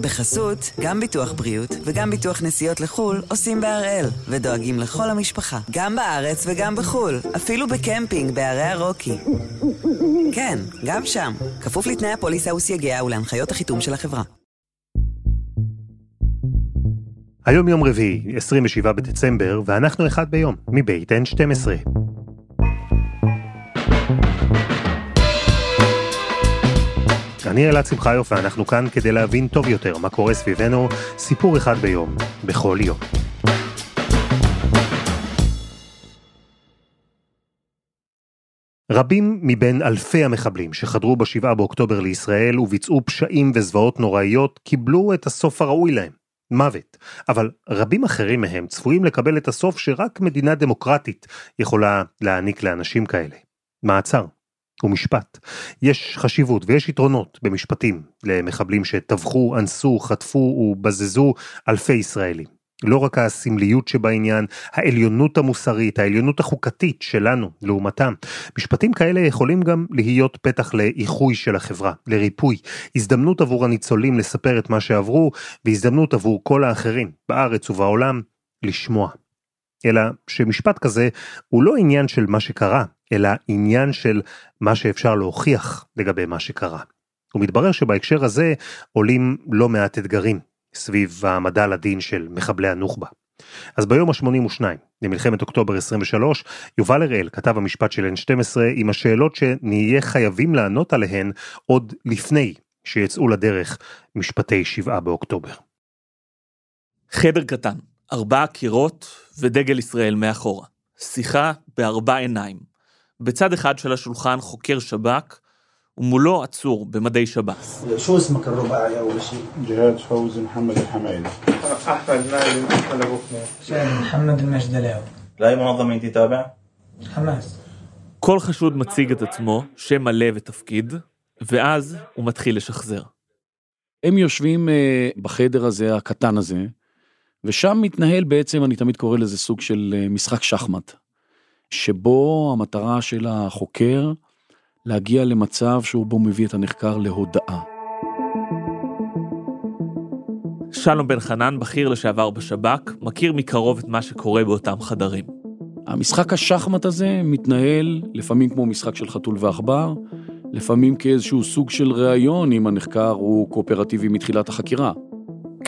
בחסות, גם ביטוח בריאות וגם ביטוח נסיעות לחו"ל עושים בהראל, ודואגים לכל המשפחה, גם בארץ וגם בחו"ל, אפילו בקמפינג בערי הרוקי. כן, גם שם, כפוף לתנאי הפוליסה וסייגיה ולהנחיות החיתום של החברה. היום יום רביעי, 27 בדצמבר, ואנחנו אחד ביום, מבית N12. אני אלעד שמחיוף ואנחנו כאן כדי להבין טוב יותר מה קורה סביבנו, סיפור אחד ביום, בכל יום. רבים מבין אלפי המחבלים שחדרו ב-7 באוקטובר לישראל וביצעו פשעים וזוועות נוראיות קיבלו את הסוף הראוי להם, מוות. אבל רבים אחרים מהם צפויים לקבל את הסוף שרק מדינה דמוקרטית יכולה להעניק לאנשים כאלה. מעצר. ומשפט. יש חשיבות ויש יתרונות במשפטים למחבלים שטבחו, אנסו, חטפו ובזזו אלפי ישראלים. לא רק הסמליות שבעניין, העליונות המוסרית, העליונות החוקתית שלנו לעומתם. משפטים כאלה יכולים גם להיות פתח לאיחוי של החברה, לריפוי, הזדמנות עבור הניצולים לספר את מה שעברו, והזדמנות עבור כל האחרים, בארץ ובעולם, לשמוע. אלא שמשפט כזה הוא לא עניין של מה שקרה, אלא עניין של מה שאפשר להוכיח לגבי מה שקרה. ומתברר שבהקשר הזה עולים לא מעט אתגרים סביב העמדה לדין של מחבלי הנוח'בה. אז ביום ה-82 למלחמת אוקטובר 23, יובל הראל, כתב המשפט של N12, עם השאלות שנהיה חייבים לענות עליהן עוד לפני שיצאו לדרך משפטי 7 באוקטובר. חדר קטן, ארבעה קירות ודגל ישראל מאחורה. שיחה בארבע עיניים. בצד אחד של השולחן חוקר שבק, ומולו עצור במדי שב"ס. כל חשוד מציג את עצמו, שם מלא ותפקיד, ואז הוא מתחיל לשחזר. הם יושבים אה, בחדר הזה, הקטן הזה, ושם מתנהל בעצם, אני תמיד קורא לזה סוג של אה, משחק שחמט. שבו המטרה של החוקר להגיע למצב שהוא בו מביא את הנחקר להודאה. שלום בן חנן, בכיר לשעבר בשב"כ, מכיר מקרוב את מה שקורה באותם חדרים. המשחק השחמט הזה מתנהל לפעמים כמו משחק של חתול ועכבר, לפעמים כאיזשהו סוג של ראיון אם הנחקר הוא קואופרטיבי מתחילת החקירה.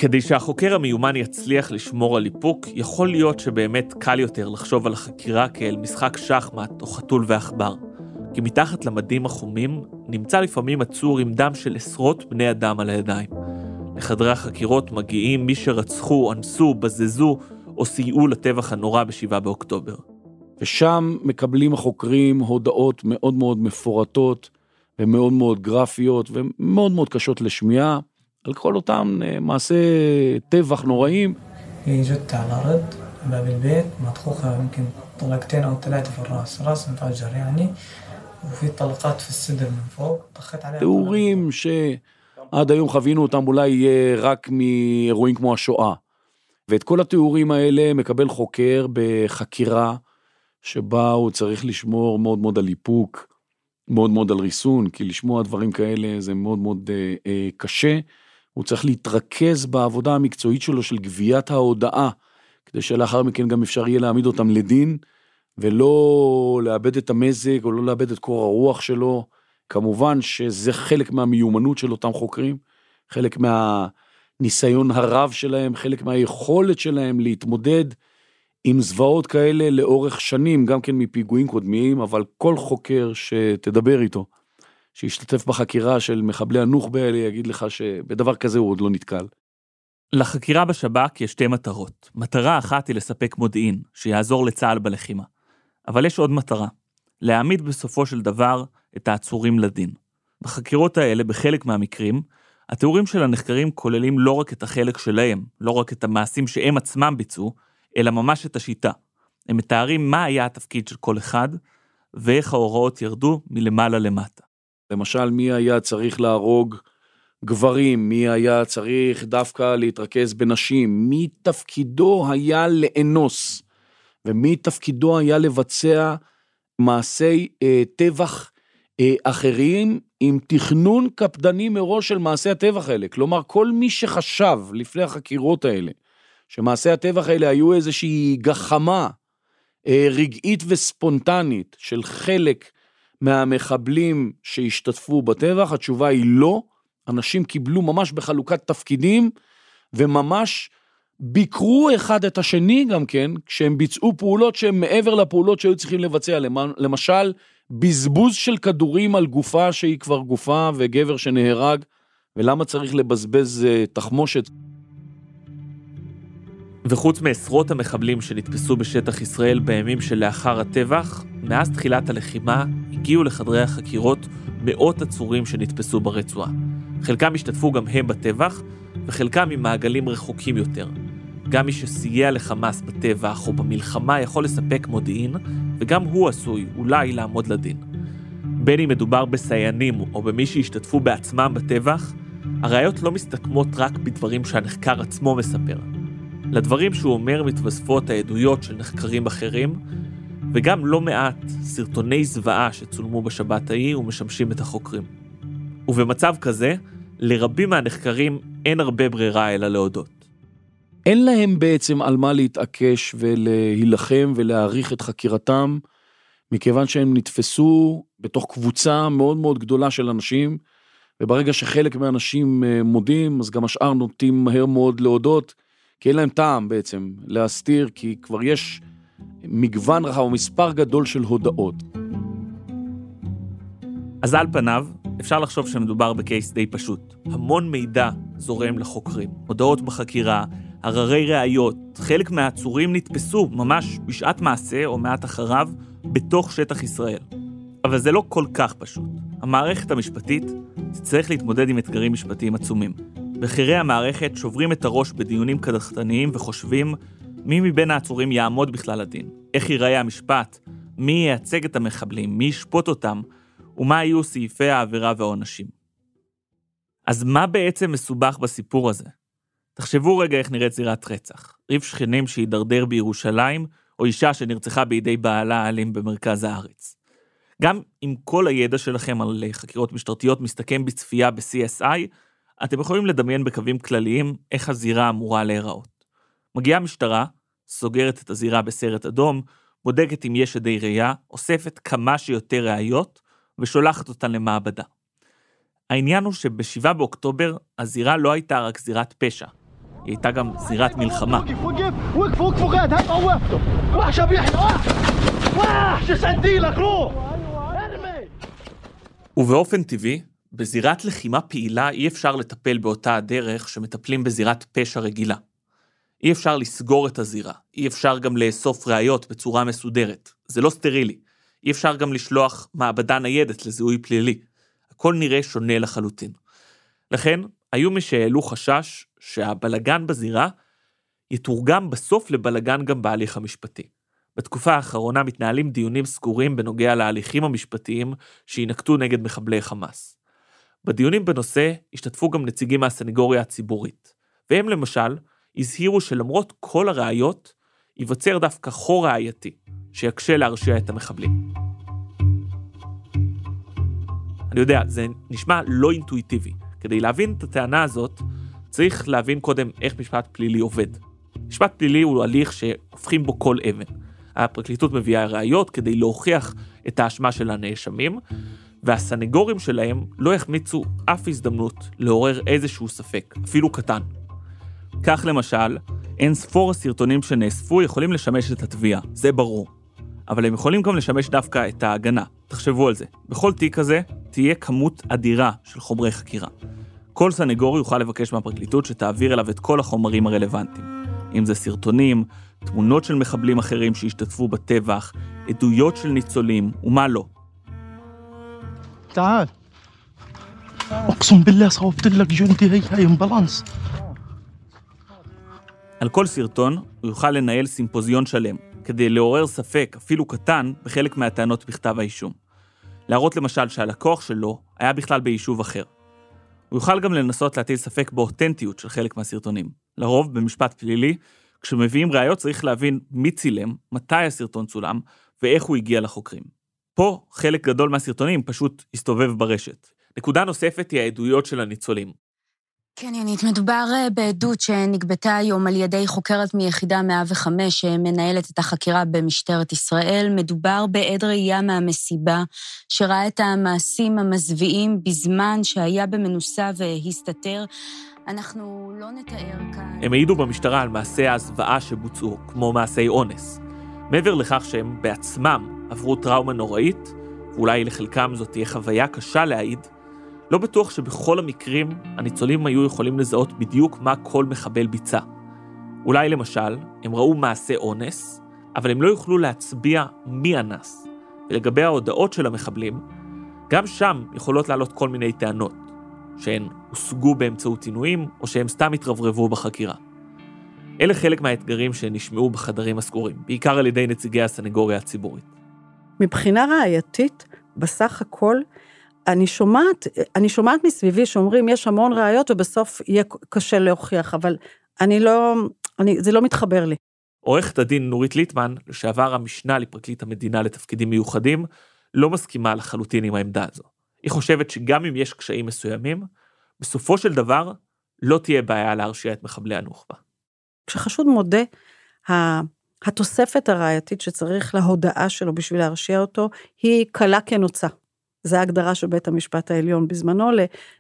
כדי שהחוקר המיומן יצליח לשמור על איפוק, יכול להיות שבאמת קל יותר לחשוב על החקירה כאל משחק שחמט או חתול ועכבר. כי מתחת למדים החומים נמצא לפעמים עצור עם דם של עשרות בני אדם על הידיים. לחדרי החקירות מגיעים מי שרצחו, אנסו, בזזו או סייעו לטבח הנורא ב-7 באוקטובר. ושם מקבלים החוקרים הודעות מאוד מאוד מפורטות ומאוד מאוד גרפיות ומאוד מאוד קשות לשמיעה על כל אותם אה, מעשי טבח נוראים. في جثة على الأرض باب البيت مطخوخة يمكن طلقتين أو ثلاثة في الرأس راس مفجر يعني وفي طلقات في الصدر من فوق طخت عليها תיאורים שעד היום חווינו אותם אולי אה, רק מאירועים כמו השואה. ואת כל התיאורים האלה מקבל חוקר בחקירה שבה הוא צריך לשמור מאוד מאוד על איפוק, מאוד מאוד על ריסון, כי לשמוע דברים כאלה זה מאוד מאוד אה, אה, קשה. הוא צריך להתרכז בעבודה המקצועית שלו של גביית ההודעה, כדי שלאחר מכן גם אפשר יהיה להעמיד אותם לדין, ולא לאבד את המזג או לא לאבד את קור הרוח שלו. כמובן שזה חלק מהמיומנות של אותם חוקרים, חלק מהניסיון הרב שלהם, חלק מהיכולת שלהם להתמודד עם זוועות כאלה לאורך שנים, גם כן מפיגועים קודמים, אבל כל חוקר שתדבר איתו, שישתתף בחקירה של מחבלי הנוח'בה האלה, יגיד לך שבדבר כזה הוא עוד לא נתקל. לחקירה בשב"כ יש שתי מטרות. מטרה אחת היא לספק מודיעין, שיעזור לצה"ל בלחימה. אבל יש עוד מטרה, להעמיד בסופו של דבר את העצורים לדין. בחקירות האלה, בחלק מהמקרים, התיאורים של הנחקרים כוללים לא רק את החלק שלהם, לא רק את המעשים שהם עצמם ביצעו, אלא ממש את השיטה. הם מתארים מה היה התפקיד של כל אחד, ואיך ההוראות ירדו מלמעלה למטה. למשל, מי היה צריך להרוג גברים, מי היה צריך דווקא להתרכז בנשים, מי תפקידו היה לאנוס, ומי תפקידו היה לבצע מעשי אה, טבח אה, אחרים עם תכנון קפדני מראש של מעשי הטבח האלה. כלומר, כל מי שחשב לפני החקירות האלה, שמעשי הטבח האלה היו איזושהי גחמה אה, רגעית וספונטנית של חלק מהמחבלים שהשתתפו בטבח, התשובה היא לא. אנשים קיבלו ממש בחלוקת תפקידים, וממש ביקרו אחד את השני גם כן, כשהם ביצעו פעולות שהן מעבר לפעולות שהיו צריכים לבצע. למשל, בזבוז של כדורים על גופה שהיא כבר גופה וגבר שנהרג, ולמה צריך לבזבז uh, תחמושת. וחוץ מעשרות המחבלים שנתפסו בשטח ישראל בימים שלאחר הטבח, מאז תחילת הלחימה הגיעו לחדרי החקירות מאות עצורים שנתפסו ברצועה. חלקם השתתפו גם הם בטבח, וחלקם ממעגלים רחוקים יותר. גם מי שסייע לחמאס בטבח או במלחמה יכול לספק מודיעין, וגם הוא עשוי אולי לעמוד לדין. בין אם מדובר בסייענים או במי שהשתתפו בעצמם בטבח, הראיות לא מסתכמות רק בדברים שהנחקר עצמו מספר. לדברים שהוא אומר מתווספות העדויות של נחקרים אחרים, וגם לא מעט סרטוני זוועה שצולמו בשבת ההיא ומשמשים את החוקרים. ובמצב כזה, לרבים מהנחקרים אין הרבה ברירה אלא להודות. אין להם בעצם על מה להתעקש ולהילחם ולהעריך את חקירתם, מכיוון שהם נתפסו בתוך קבוצה מאוד מאוד גדולה של אנשים, וברגע שחלק מהאנשים אה, מודים, אז גם השאר נוטים מהר מאוד להודות, כי אין להם טעם בעצם להסתיר, כי כבר יש מגוון רחב או מספר גדול של הודאות. אז על פניו, אפשר לחשוב שמדובר בקייס די פשוט. המון מידע זורם לחוקרים. הודעות בחקירה, הררי ראיות, חלק מהעצורים נתפסו ממש בשעת מעשה או מעט אחריו בתוך שטח ישראל. אבל זה לא כל כך פשוט. המערכת המשפטית תצטרך להתמודד עם אתגרים משפטיים עצומים. בכירי המערכת שוברים את הראש בדיונים קדחתניים וחושבים מי מבין העצורים יעמוד בכלל לדין, איך ייראה המשפט, מי ייצג את המחבלים, מי ישפוט אותם, ומה יהיו סעיפי העבירה והעונשים. אז מה בעצם מסובך בסיפור הזה? תחשבו רגע איך נראית זירת רצח. ריב שכנים שהידרדר בירושלים, או אישה שנרצחה בידי בעלה האלים במרכז הארץ. גם אם כל הידע שלכם על חקירות משטרתיות מסתכם בצפייה ב-CSI, אתם יכולים לדמיין בקווים כלליים איך הזירה אמורה להיראות. מגיעה משטרה, סוגרת את הזירה בסרט אדום, בודקת אם יש עדי ראייה, אוספת כמה שיותר ראיות, ושולחת אותן למעבדה. העניין הוא שב-7 באוקטובר הזירה לא הייתה רק זירת פשע, היא הייתה גם זירת מלחמה. ובאופן טבעי, בזירת לחימה פעילה אי אפשר לטפל באותה הדרך שמטפלים בזירת פשע רגילה. אי אפשר לסגור את הזירה, אי אפשר גם לאסוף ראיות בצורה מסודרת, זה לא סטרילי. אי אפשר גם לשלוח מעבדה ניידת לזיהוי פלילי. הכל נראה שונה לחלוטין. לכן, היו מי שהעלו חשש שהבלגן בזירה יתורגם בסוף לבלגן גם בהליך המשפטי. בתקופה האחרונה מתנהלים דיונים סגורים בנוגע להליכים המשפטיים שיינקטו נגד מחבלי חמאס. בדיונים בנושא השתתפו גם נציגים מהסנגוריה הציבורית, והם למשל הזהירו שלמרות כל הראיות, ייווצר דווקא חור ראייתי, שיקשה להרשיע את המחבלים. אני יודע, זה נשמע לא אינטואיטיבי. כדי להבין את הטענה הזאת, צריך להבין קודם איך משפט פלילי עובד. משפט פלילי הוא הליך שהופכים בו כל אבן. הפרקליטות מביאה ראיות כדי להוכיח את האשמה של הנאשמים, והסנגורים שלהם לא יחמיצו אף הזדמנות לעורר איזשהו ספק, אפילו קטן. כך למשל, אין ספור הסרטונים שנאספו יכולים לשמש את התביעה, זה ברור. אבל הם יכולים גם לשמש דווקא את ההגנה. תחשבו על זה. בכל תיק כזה תהיה כמות אדירה של חומרי חקירה. כל סנגור יוכל לבקש מהפרקליטות שתעביר אליו את כל החומרים הרלוונטיים. אם זה סרטונים, תמונות של מחבלים אחרים שהשתתפו בטבח, עדויות של ניצולים, ומה לא. تعال اقسم بالله صوبت لك جندي هي هاي امبلانس על כל סרטון הוא יוכל לנהל סימפוזיון שלם, כדי לעורר ספק, אפילו קטן, בחלק מהטענות בכתב האישום. להראות למשל שהלקוח שלו היה בכלל ביישוב אחר. הוא יוכל גם לנסות להטיל ספק באותנטיות של חלק מהסרטונים. לרוב, במשפט פלילי, כשמביאים ראיות צריך להבין מי צילם, מתי הסרטון צולם, ואיך הוא הגיע לחוקרים. פה חלק גדול מהסרטונים פשוט הסתובב ברשת. נקודה נוספת היא העדויות של הניצולים. כן, יונית, מדובר אה, בעדות שנגבתה היום על ידי חוקרת מיחידה 105 שמנהלת את החקירה במשטרת ישראל. מדובר בעד ראייה מהמסיבה, שראה את המעשים המזוויעים בזמן שהיה במנוסה והסתתר. אנחנו לא נתאר כאן... הם העידו במשטרה על מעשי הזוועה שבוצעו, כמו מעשי אונס. מעבר לכך שהם בעצמם עברו טראומה נוראית, ואולי לחלקם זאת תהיה חוויה קשה להעיד, לא בטוח שבכל המקרים הניצולים היו יכולים לזהות בדיוק מה כל מחבל ביצע. אולי למשל, הם ראו מעשה אונס, אבל הם לא יוכלו להצביע מי אנס. ולגבי ההודעות של המחבלים, גם שם יכולות לעלות כל מיני טענות, שהן הושגו באמצעות עינויים, או שהם סתם התרברבו בחקירה. אלה חלק מהאתגרים שנשמעו בחדרים הסגורים, בעיקר על ידי נציגי הסנגוריה הציבורית. מבחינה ראייתית, בסך הכל, אני שומעת, אני שומעת מסביבי שאומרים, יש המון ראיות ובסוף יהיה קשה להוכיח, אבל אני לא, אני, זה לא מתחבר לי. עורכת הדין נורית ליטמן, לשעבר המשנה לפרקליט המדינה לתפקידים מיוחדים, לא מסכימה לחלוטין עם העמדה הזו. היא חושבת שגם אם יש קשיים מסוימים, בסופו של דבר לא תהיה בעיה להרשיע את מחבלי הנוח'בה. כשחשוד מודה, התוספת הראייתית שצריך להודאה שלו בשביל להרשיע אותו, היא קלה כנוצה. זו ההגדרה של בית המשפט העליון בזמנו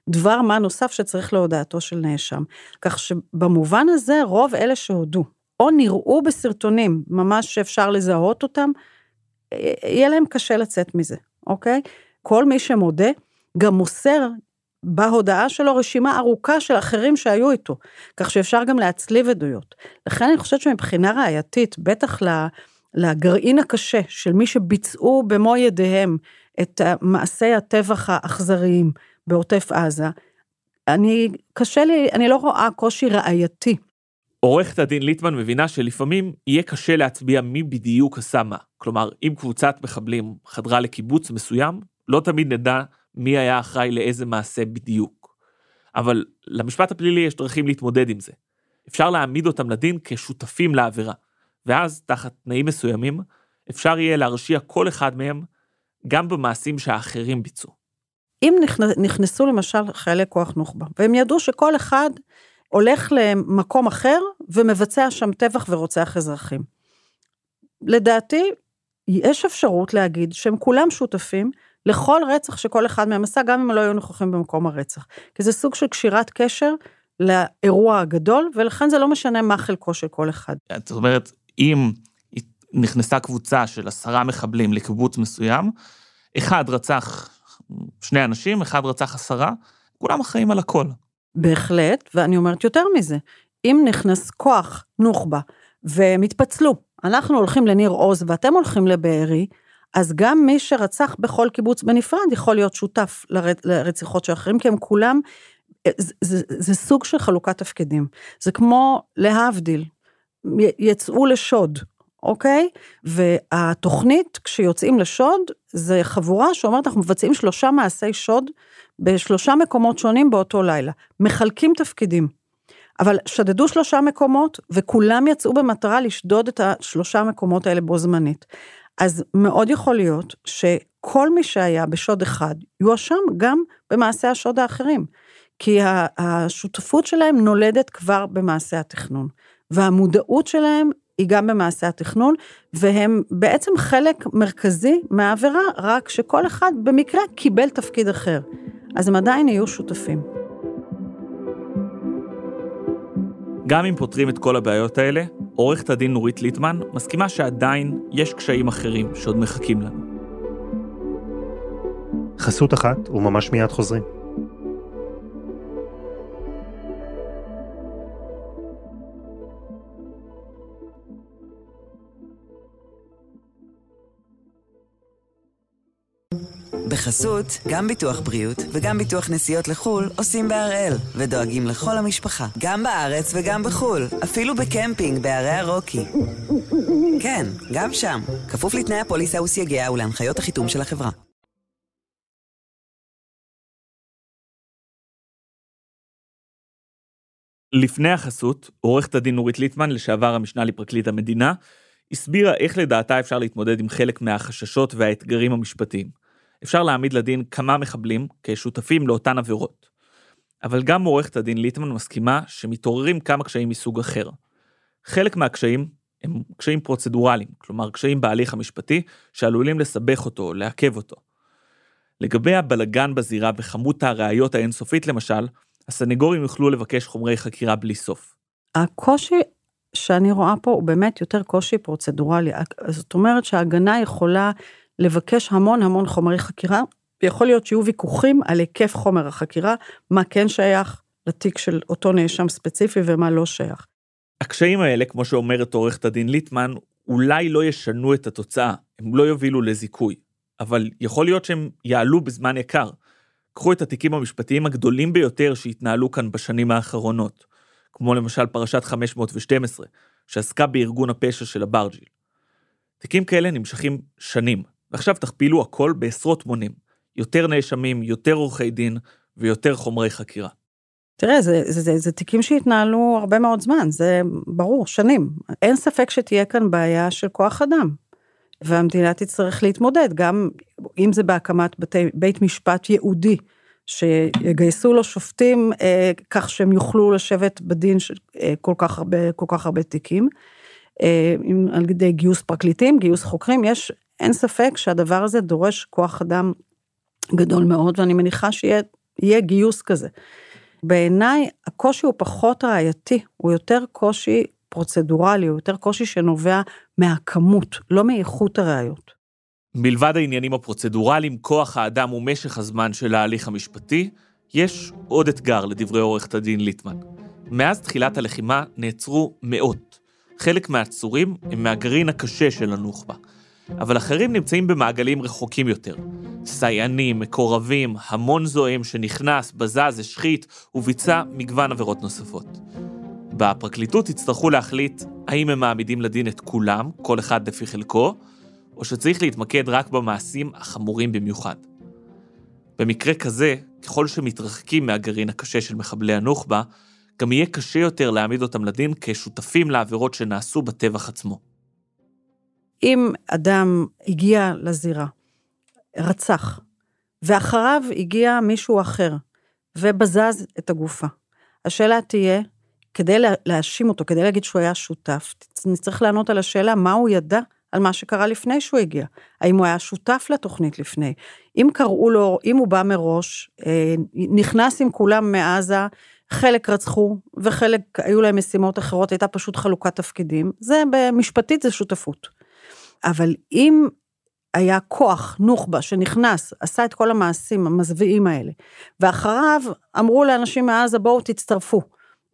לדבר מה נוסף שצריך להודעתו של נאשם. כך שבמובן הזה רוב אלה שהודו, או נראו בסרטונים, ממש שאפשר לזהות אותם, יהיה להם קשה לצאת מזה, אוקיי? כל מי שמודה גם מוסר בהודעה שלו רשימה ארוכה של אחרים שהיו איתו, כך שאפשר גם להצליב עדויות. לכן אני חושבת שמבחינה ראייתית, בטח לגרעין הקשה של מי שביצעו במו ידיהם את מעשי הטבח האכזריים בעוטף עזה, אני, קשה לי, אני לא רואה קושי ראייתי. עורכת הדין ליטמן מבינה שלפעמים יהיה קשה להצביע מי בדיוק עשה מה. כלומר, אם קבוצת מחבלים חדרה לקיבוץ מסוים, לא תמיד נדע מי היה אחראי לאיזה מעשה בדיוק. אבל למשפט הפלילי יש דרכים להתמודד עם זה. אפשר להעמיד אותם לדין כשותפים לעבירה, ואז, תחת תנאים מסוימים, אפשר יהיה להרשיע כל אחד מהם גם במעשים שהאחרים ביצעו. אם נכנסו למשל חיילי כוח נוח'בה, והם ידעו שכל אחד הולך למקום אחר ומבצע שם טבח ורוצח אזרחים. לדעתי, יש אפשרות להגיד שהם כולם שותפים לכל רצח שכל אחד מהם עשה, גם אם לא היו נוכחים במקום הרצח. כי זה סוג של קשירת קשר לאירוע הגדול, ולכן זה לא משנה מה חלקו של כל אחד. זאת אומרת, אם נכנסה קבוצה של עשרה מחבלים לקיבוץ מסוים, אחד רצח שני אנשים, אחד רצח עשרה, כולם אחראים על הכל. בהחלט, ואני אומרת יותר מזה, אם נכנס כוח נוח'בה והם התפצלו, אנחנו הולכים לניר עוז ואתם הולכים לבארי, אז גם מי שרצח בכל קיבוץ בנפרד יכול להיות שותף לרציחות של אחרים, כי הם כולם, זה, זה, זה סוג של חלוקת תפקידים. זה כמו להבדיל, יצאו לשוד, אוקיי? והתוכנית, כשיוצאים לשוד, זה חבורה שאומרת, אנחנו מבצעים שלושה מעשי שוד בשלושה מקומות שונים באותו לילה. מחלקים תפקידים. אבל שדדו שלושה מקומות, וכולם יצאו במטרה לשדוד את השלושה מקומות האלה בו זמנית. אז מאוד יכול להיות שכל מי שהיה בשוד אחד, יואשם גם במעשי השוד האחרים. כי השותפות שלהם נולדת כבר במעשה התכנון. והמודעות שלהם היא גם במעשה התכנון, והם בעצם חלק מרכזי מהעבירה, רק שכל אחד במקרה קיבל תפקיד אחר. אז הם עדיין יהיו שותפים. גם אם פותרים את כל הבעיות האלה, עורכת הדין נורית ליטמן מסכימה שעדיין יש קשיים אחרים שעוד מחכים לנו. חסות אחת וממש מיד חוזרים. בחסות, גם ביטוח בריאות וגם ביטוח נסיעות לחו"ל עושים בהראל, ודואגים לכל המשפחה, גם בארץ וגם בחו"ל, אפילו בקמפינג בערי הרוקי. כן, גם שם, כפוף לתנאי הפוליסה וסייגיה ולהנחיות החיתום של החברה. לפני החסות, עורכת הדין נורית ליטמן, לשעבר המשנה לפרקליט המדינה, הסבירה איך לדעתה אפשר להתמודד עם חלק מהחששות והאתגרים המשפטיים. אפשר להעמיד לדין כמה מחבלים כשותפים לאותן עבירות. אבל גם עורכת הדין ליטמן מסכימה שמתעוררים כמה קשיים מסוג אחר. חלק מהקשיים הם קשיים פרוצדורליים, כלומר קשיים בהליך המשפטי שעלולים לסבך אותו או לעכב אותו. לגבי הבלגן בזירה וכמות הראיות האינסופית למשל, הסנגורים יוכלו לבקש חומרי חקירה בלי סוף. הקושי שאני רואה פה הוא באמת יותר קושי פרוצדורלי. זאת אומרת שההגנה יכולה לבקש המון המון חומרי חקירה, ויכול להיות שיהיו ויכוחים על היקף חומר החקירה, מה כן שייך לתיק של אותו נאשם ספציפי ומה לא שייך. הקשיים האלה, כמו שאומרת עורכת הדין ליטמן, אולי לא ישנו את התוצאה, הם לא יובילו לזיכוי, אבל יכול להיות שהם יעלו בזמן יקר. קחו את התיקים המשפטיים הגדולים ביותר שהתנהלו כאן בשנים האחרונות, כמו למשל פרשת 512, שעסקה בארגון הפשע של הברג'יל. תיקים כאלה נמשכים שנים, ועכשיו תכפילו הכל בעשרות מונים. יותר נאשמים, יותר עורכי דין ויותר חומרי חקירה. תראה, זה, זה, זה, זה תיקים שהתנהלו הרבה מאוד זמן, זה ברור, שנים. אין ספק שתהיה כאן בעיה של כוח אדם. והמדינה תצטרך להתמודד, גם אם זה בהקמת בתי, בית משפט ייעודי, שיגייסו לו שופטים אה, כך שהם יוכלו לשבת בדין של אה, כל, כך הרבה, כל כך הרבה תיקים, אה, עם, על ידי גיוס פרקליטים, גיוס חוקרים, יש, אין ספק שהדבר הזה דורש כוח אדם גדול מאוד, ואני מניחה שיהיה גיוס כזה. בעיניי הקושי הוא פחות ראייתי, הוא יותר קושי פרוצדורלי, הוא יותר קושי שנובע מהכמות, לא מאיכות הראיות. מלבד העניינים הפרוצדורליים, כוח האדם ומשך הזמן של ההליך המשפטי, יש עוד אתגר לדברי עורכת הדין ליטמן. מאז תחילת הלחימה נעצרו מאות. חלק מהעצורים הם מהגרעין הקשה של הנוח'בה, אבל אחרים נמצאים במעגלים רחוקים יותר. סייענים, מקורבים, המון זועם שנכנס, בזז, השחית וביצע מגוון עבירות נוספות. בפרקליטות יצטרכו להחליט האם הם מעמידים לדין את כולם, כל אחד לפי חלקו, או שצריך להתמקד רק במעשים החמורים במיוחד. במקרה כזה, ככל שמתרחקים מהגרעין הקשה של מחבלי הנוח'בה, גם יהיה קשה יותר להעמיד אותם לדין כשותפים לעבירות שנעשו בטבח עצמו. אם אדם הגיע לזירה, רצח, ואחריו הגיע מישהו אחר, ובזז את הגופה, השאלה תהיה, כדי להאשים אותו, כדי להגיד שהוא היה שותף, נצטרך לענות על השאלה מה הוא ידע על מה שקרה לפני שהוא הגיע. האם הוא היה שותף לתוכנית לפני? אם קראו לו, אם הוא בא מראש, אה, נכנס עם כולם מעזה, חלק רצחו וחלק היו להם משימות אחרות, הייתה פשוט חלוקת תפקידים, זה במשפטית זה שותפות. אבל אם היה כוח נוח'בה שנכנס, עשה את כל המעשים המזוויעים האלה, ואחריו אמרו לאנשים מעזה בואו תצטרפו.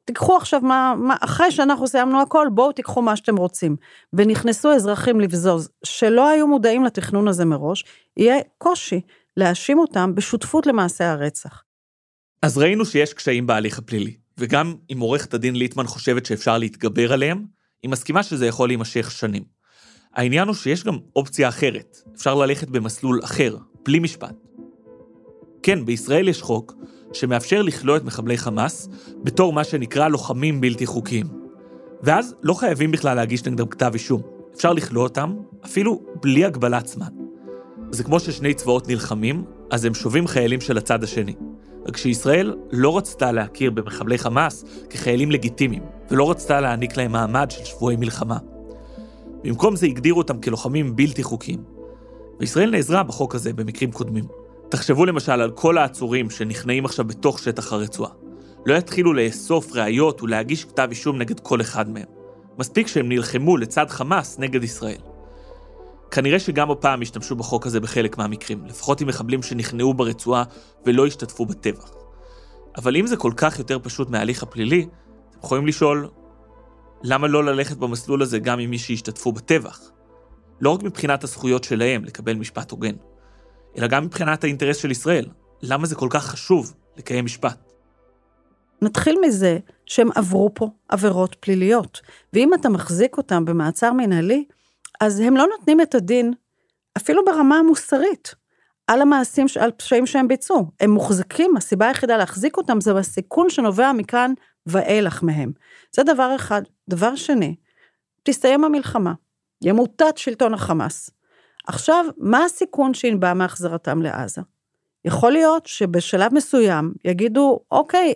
תיקחו עכשיו מה, מה, אחרי שאנחנו סיימנו הכל, בואו תיקחו מה שאתם רוצים. ונכנסו אזרחים לבזוז, שלא היו מודעים לתכנון הזה מראש, יהיה קושי להאשים אותם בשותפות למעשה הרצח. אז ראינו שיש קשיים בהליך הפלילי, וגם אם עורכת הדין ליטמן חושבת שאפשר להתגבר עליהם, היא מסכימה שזה יכול להימשך שנים. העניין הוא שיש גם אופציה אחרת, אפשר ללכת במסלול אחר, בלי משפט. כן, בישראל יש חוק שמאפשר לכלוא את מחבלי חמאס בתור מה שנקרא לוחמים בלתי חוקיים. ואז לא חייבים בכלל להגיש נגדם כתב אישום. אפשר לכלוא אותם אפילו בלי הגבלת זמן. זה כמו ששני צבאות נלחמים, אז הם שובים חיילים של הצד השני. רק שישראל לא רצתה להכיר במחבלי חמאס כחיילים לגיטימיים, ולא רצתה להעניק להם מעמד של שבויי מלחמה. במקום זה הגדירו אותם כלוחמים בלתי חוקיים. וישראל נעזרה בחוק הזה במקרים קודמים. תחשבו למשל על כל העצורים שנכנעים עכשיו בתוך שטח הרצועה. לא יתחילו לאסוף ראיות ולהגיש כתב אישום נגד כל אחד מהם. מספיק שהם נלחמו לצד חמאס נגד ישראל. כנראה שגם הפעם השתמשו בחוק הזה בחלק מהמקרים, לפחות עם מחבלים שנכנעו ברצועה ולא השתתפו בטבח. אבל אם זה כל כך יותר פשוט מההליך הפלילי, אתם יכולים לשאול, למה לא ללכת במסלול הזה גם עם מי שהשתתפו בטבח? לא רק מבחינת הזכויות שלהם לקבל משפט הוגן, אלא גם מבחינת האינטרס של ישראל. למה זה כל כך חשוב לקיים משפט? נתחיל מזה שהם עברו פה עבירות פליליות, ואם אתה מחזיק אותם במעצר מנהלי, אז הם לא נותנים את הדין, אפילו ברמה המוסרית, על המעשים, על פשעים שהם ביצעו. הם מוחזקים, הסיבה היחידה להחזיק אותם זה הסיכון שנובע מכאן ואילך מהם. זה דבר אחד. דבר שני, תסתיים המלחמה, ימוטט שלטון החמאס. עכשיו, מה הסיכון שינבע מהחזרתם לעזה? יכול להיות שבשלב מסוים יגידו, אוקיי,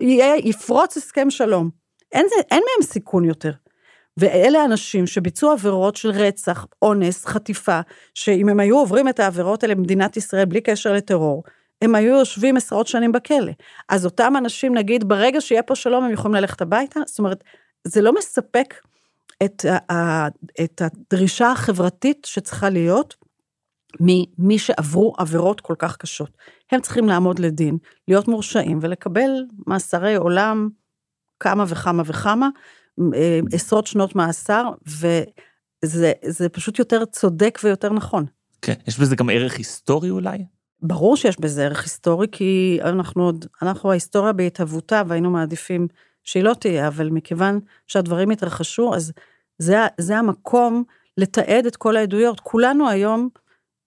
יהיה, יפרוץ הסכם שלום. אין, זה, אין מהם סיכון יותר. ואלה אנשים שביצעו עבירות של רצח, אונס, חטיפה, שאם הם היו עוברים את העבירות האלה במדינת ישראל בלי קשר לטרור, הם היו יושבים עשרות שנים בכלא. אז אותם אנשים, נגיד, ברגע שיהיה פה שלום, הם יכולים ללכת הביתה? זאת אומרת, זה לא מספק את, את הדרישה החברתית שצריכה להיות ממי שעברו עבירות כל כך קשות. הם צריכים לעמוד לדין, להיות מורשעים ולקבל מאסרי עולם כמה וכמה וכמה, אה, עשרות שנות מאסר, וזה פשוט יותר צודק ויותר נכון. כן, יש בזה גם ערך היסטורי אולי? ברור שיש בזה ערך היסטורי, כי אנחנו עוד, אנחנו ההיסטוריה בהתהוותה והיינו מעדיפים שהיא לא תהיה, אבל מכיוון שהדברים התרחשו, אז זה, זה המקום לתעד את כל העדויות. כולנו היום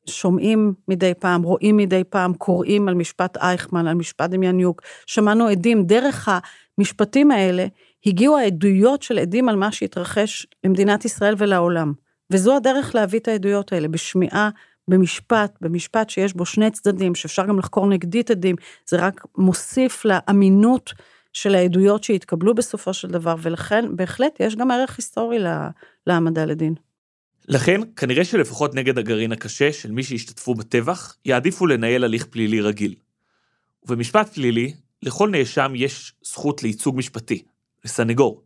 שומעים מדי פעם, רואים מדי פעם, קוראים על משפט אייכמן, על משפט דמיאניוק, שמענו עדים, דרך המשפטים האלה הגיעו העדויות של עדים על מה שהתרחש למדינת ישראל ולעולם. וזו הדרך להביא את העדויות האלה, בשמיעה, במשפט, במשפט שיש בו שני צדדים, שאפשר גם לחקור נגדית עדים, זה רק מוסיף לאמינות של העדויות שהתקבלו בסופו של דבר, ולכן בהחלט יש גם ערך היסטורי להעמדה לדין. לכן, כנראה שלפחות נגד הגרעין הקשה של מי שהשתתפו בטבח, יעדיפו לנהל הליך פלילי רגיל. ובמשפט פלילי, לכל נאשם יש זכות לייצוג משפטי, לסנגור.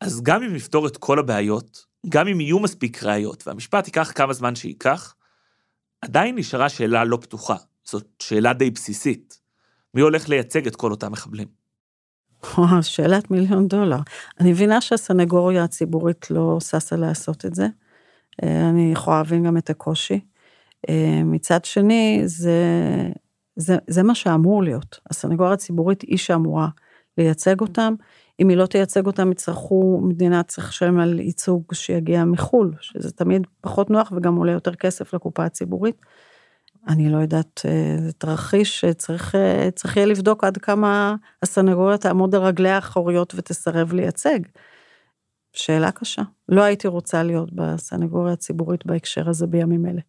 אז גם אם נפתור את כל הבעיות, גם אם יהיו מספיק ראיות, והמשפט ייקח כמה זמן שייקח, עדיין נשארה שאלה לא פתוחה. זאת שאלה די בסיסית. מי הולך לייצג את כל אותם מחבלים? וואו, שאלת מיליון דולר. אני מבינה שהסנגוריה הציבורית לא ששה לעשות את זה. אה, אני יכולה להבין גם את הקושי. אה, מצד שני, זה, זה, זה מה שאמור להיות. הסנגוריה הציבורית היא שאמורה לייצג אותם. אם היא לא תייצג אותם, יצטרכו, מדינה צריך לשלם על ייצוג שיגיע מחו"ל, שזה תמיד פחות נוח וגם עולה יותר כסף לקופה הציבורית. אני לא יודעת, אה, זה תרחיש שצריך יהיה לבדוק עד כמה הסנגוריה תעמוד על רגליה האחוריות ותסרב לייצג. שאלה קשה. לא הייתי רוצה להיות בסנגוריה הציבורית בהקשר הזה בימים אלה.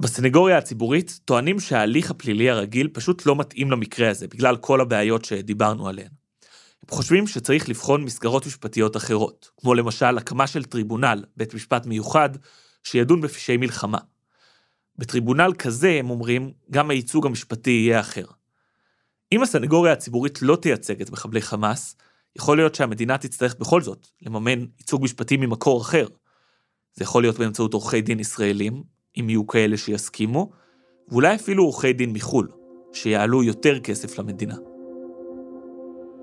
בסנגוריה הציבורית טוענים שההליך הפלילי הרגיל פשוט לא מתאים למקרה הזה, בגלל כל הבעיות שדיברנו עליהן. חושבים שצריך לבחון מסגרות משפטיות אחרות, כמו למשל הקמה של טריבונל, בית משפט מיוחד, שידון בפשעי מלחמה. בטריבונל כזה, הם אומרים, גם הייצוג המשפטי יהיה אחר. אם הסנגוריה הציבורית לא תייצג את מחבלי חמאס, יכול להיות שהמדינה תצטרך בכל זאת לממן ייצוג משפטי ממקור אחר. זה יכול להיות באמצעות עורכי דין ישראלים, אם יהיו כאלה שיסכימו, ואולי אפילו עורכי דין מחו"ל, שיעלו יותר כסף למדינה.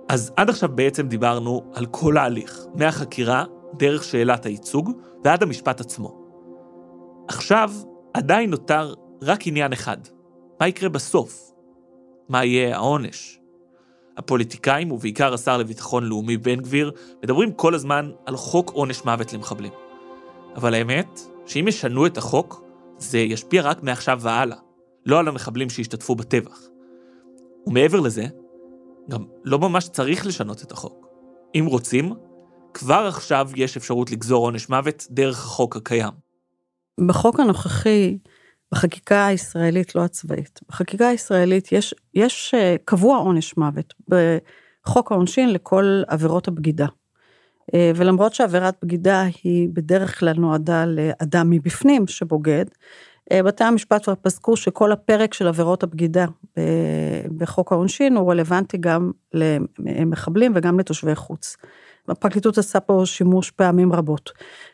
אז עד עכשיו בעצם דיברנו על כל ההליך, מהחקירה, דרך שאלת הייצוג, ועד המשפט עצמו. עכשיו עדיין נותר רק עניין אחד, מה יקרה בסוף? מה יהיה העונש? הפוליטיקאים, ובעיקר השר לביטחון לאומי בן גביר, מדברים כל הזמן על חוק עונש מוות למחבלים. אבל האמת, שאם ישנו את החוק, זה ישפיע רק מעכשיו והלאה, לא על המחבלים שהשתתפו בטבח. ומעבר לזה, גם לא ממש צריך לשנות את החוק. אם רוצים, כבר עכשיו יש אפשרות לגזור עונש מוות דרך החוק הקיים. בחוק הנוכחי, בחקיקה הישראלית, לא הצבאית, בחקיקה הישראלית יש, יש אה, קבוע עונש מוות בחוק העונשין לכל עבירות הבגידה. אה, ולמרות שעבירת בגידה היא בדרך כלל נועדה לאדם מבפנים שבוגד, בתי המשפט כבר פסקו שכל הפרק של עבירות הבגידה בחוק העונשין הוא רלוונטי גם למחבלים וגם לתושבי חוץ. הפרקליטות עשה פה שימוש פעמים רבות,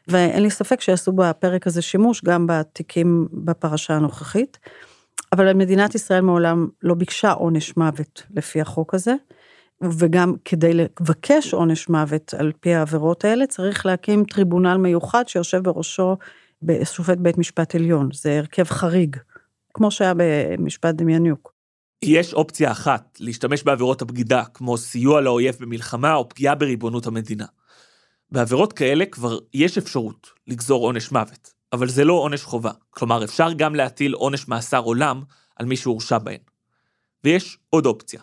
ואין לי ספק שיעשו בפרק הזה שימוש גם בתיקים בפרשה הנוכחית, אבל מדינת ישראל מעולם לא ביקשה עונש מוות לפי החוק הזה, וגם כדי לבקש עונש מוות על פי העבירות האלה, צריך להקים טריבונל מיוחד שיושב בראשו שופט בית משפט עליון, זה הרכב חריג, כמו שהיה במשפט דמיאניוק. יש אופציה אחת, להשתמש בעבירות הבגידה, כמו סיוע לאויב במלחמה או פגיעה בריבונות המדינה. בעבירות כאלה כבר יש אפשרות לגזור עונש מוות, אבל זה לא עונש חובה. כלומר, אפשר גם להטיל עונש מאסר עולם על מי שהורשע בהן. ויש עוד אופציה,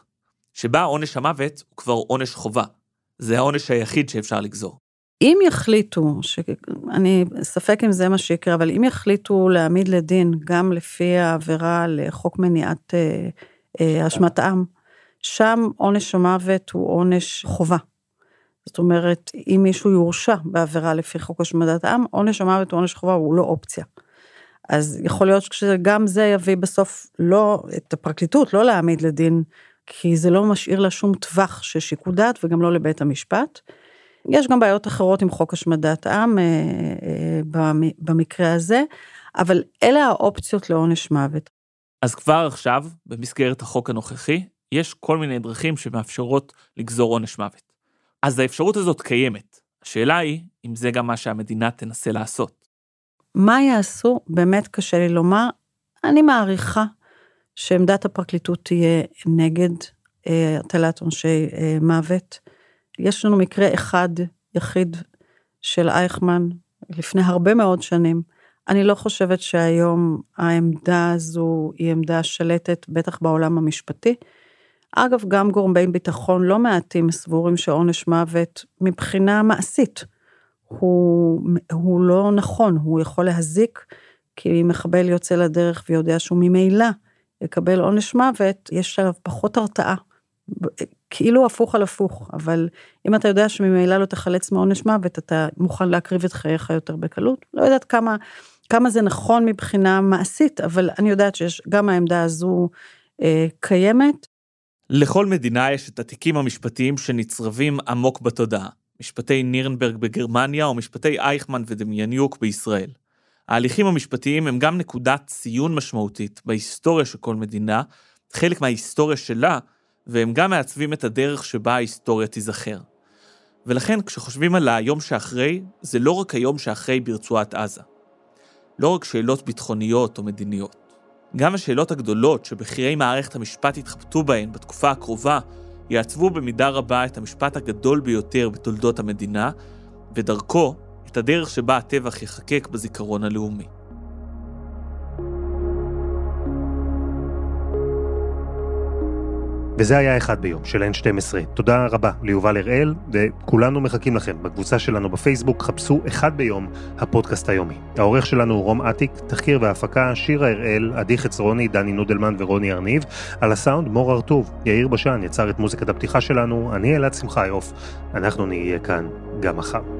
שבה עונש המוות הוא כבר עונש חובה. זה העונש היחיד שאפשר לגזור. אם יחליטו, ש... אני ספק אם זה מה שיקרה, אבל אם יחליטו להעמיד לדין גם לפי העבירה לחוק מניעת אה, אה, השמטעם, שם עונש המוות הוא עונש חובה. זאת אומרת, אם מישהו יורשע בעבירה לפי חוק השמדת עם, עונש המוות הוא עונש חובה, הוא לא אופציה. אז יכול להיות שגם זה יביא בסוף לא, את הפרקליטות לא להעמיד לדין, כי זה לא משאיר לה שום טווח של שיקול דעת וגם לא לבית המשפט. יש גם בעיות אחרות עם חוק השמדת עם אה, אה, במקרה הזה, אבל אלה האופציות לעונש מוות. אז כבר עכשיו, במסגרת החוק הנוכחי, יש כל מיני דרכים שמאפשרות לגזור עונש מוות. אז האפשרות הזאת קיימת. השאלה היא, אם זה גם מה שהמדינה תנסה לעשות. מה יעשו? באמת קשה לי לומר. אני מעריכה שעמדת הפרקליטות תהיה נגד אה, הטלת עונשי אה, מוות. יש לנו מקרה אחד יחיד של אייכמן לפני הרבה מאוד שנים. אני לא חושבת שהיום העמדה הזו היא עמדה שלטת, בטח בעולם המשפטי. אגב, גם גורמי ביטחון לא מעטים סבורים שעונש מוות מבחינה מעשית הוא, הוא לא נכון, הוא יכול להזיק, כי מחבל יוצא לדרך ויודע שהוא ממילא יקבל עונש מוות, יש עליו פחות הרתעה. כאילו הפוך על הפוך, אבל אם אתה יודע שממילא לא תחלץ מעונש מוות, אתה מוכן להקריב את חייך יותר בקלות. לא יודעת כמה, כמה זה נכון מבחינה מעשית, אבל אני יודעת שיש, גם העמדה הזו אה, קיימת. לכל מדינה יש את התיקים המשפטיים שנצרבים עמוק בתודעה. משפטי נירנברג בגרמניה או משפטי אייכמן ודמייניוק בישראל. ההליכים המשפטיים הם גם נקודת ציון משמעותית בהיסטוריה של כל מדינה, חלק מההיסטוריה שלה, והם גם מעצבים את הדרך שבה ההיסטוריה תיזכר. ולכן כשחושבים על היום שאחרי, זה לא רק היום שאחרי ברצועת עזה. לא רק שאלות ביטחוניות או מדיניות. גם השאלות הגדולות שבכירי מערכת המשפט יתחבטו בהן בתקופה הקרובה, יעצבו במידה רבה את המשפט הגדול ביותר בתולדות המדינה, ודרכו, את הדרך שבה הטבח ייחקק בזיכרון הלאומי. וזה היה אחד ביום של N12. תודה רבה ליובל הראל, וכולנו מחכים לכם. בקבוצה שלנו בפייסבוק חפשו אחד ביום, הפודקאסט היומי. העורך שלנו הוא רום אטיק, תחקיר והפקה, שירה הראל, עדי חצרוני, דני נודלמן ורוני ארניב. על הסאונד מור הרטוב, יאיר בשן יצר את מוזיקת הפתיחה שלנו, אני אלעד שמחיוף. אנחנו נהיה כאן גם מחר.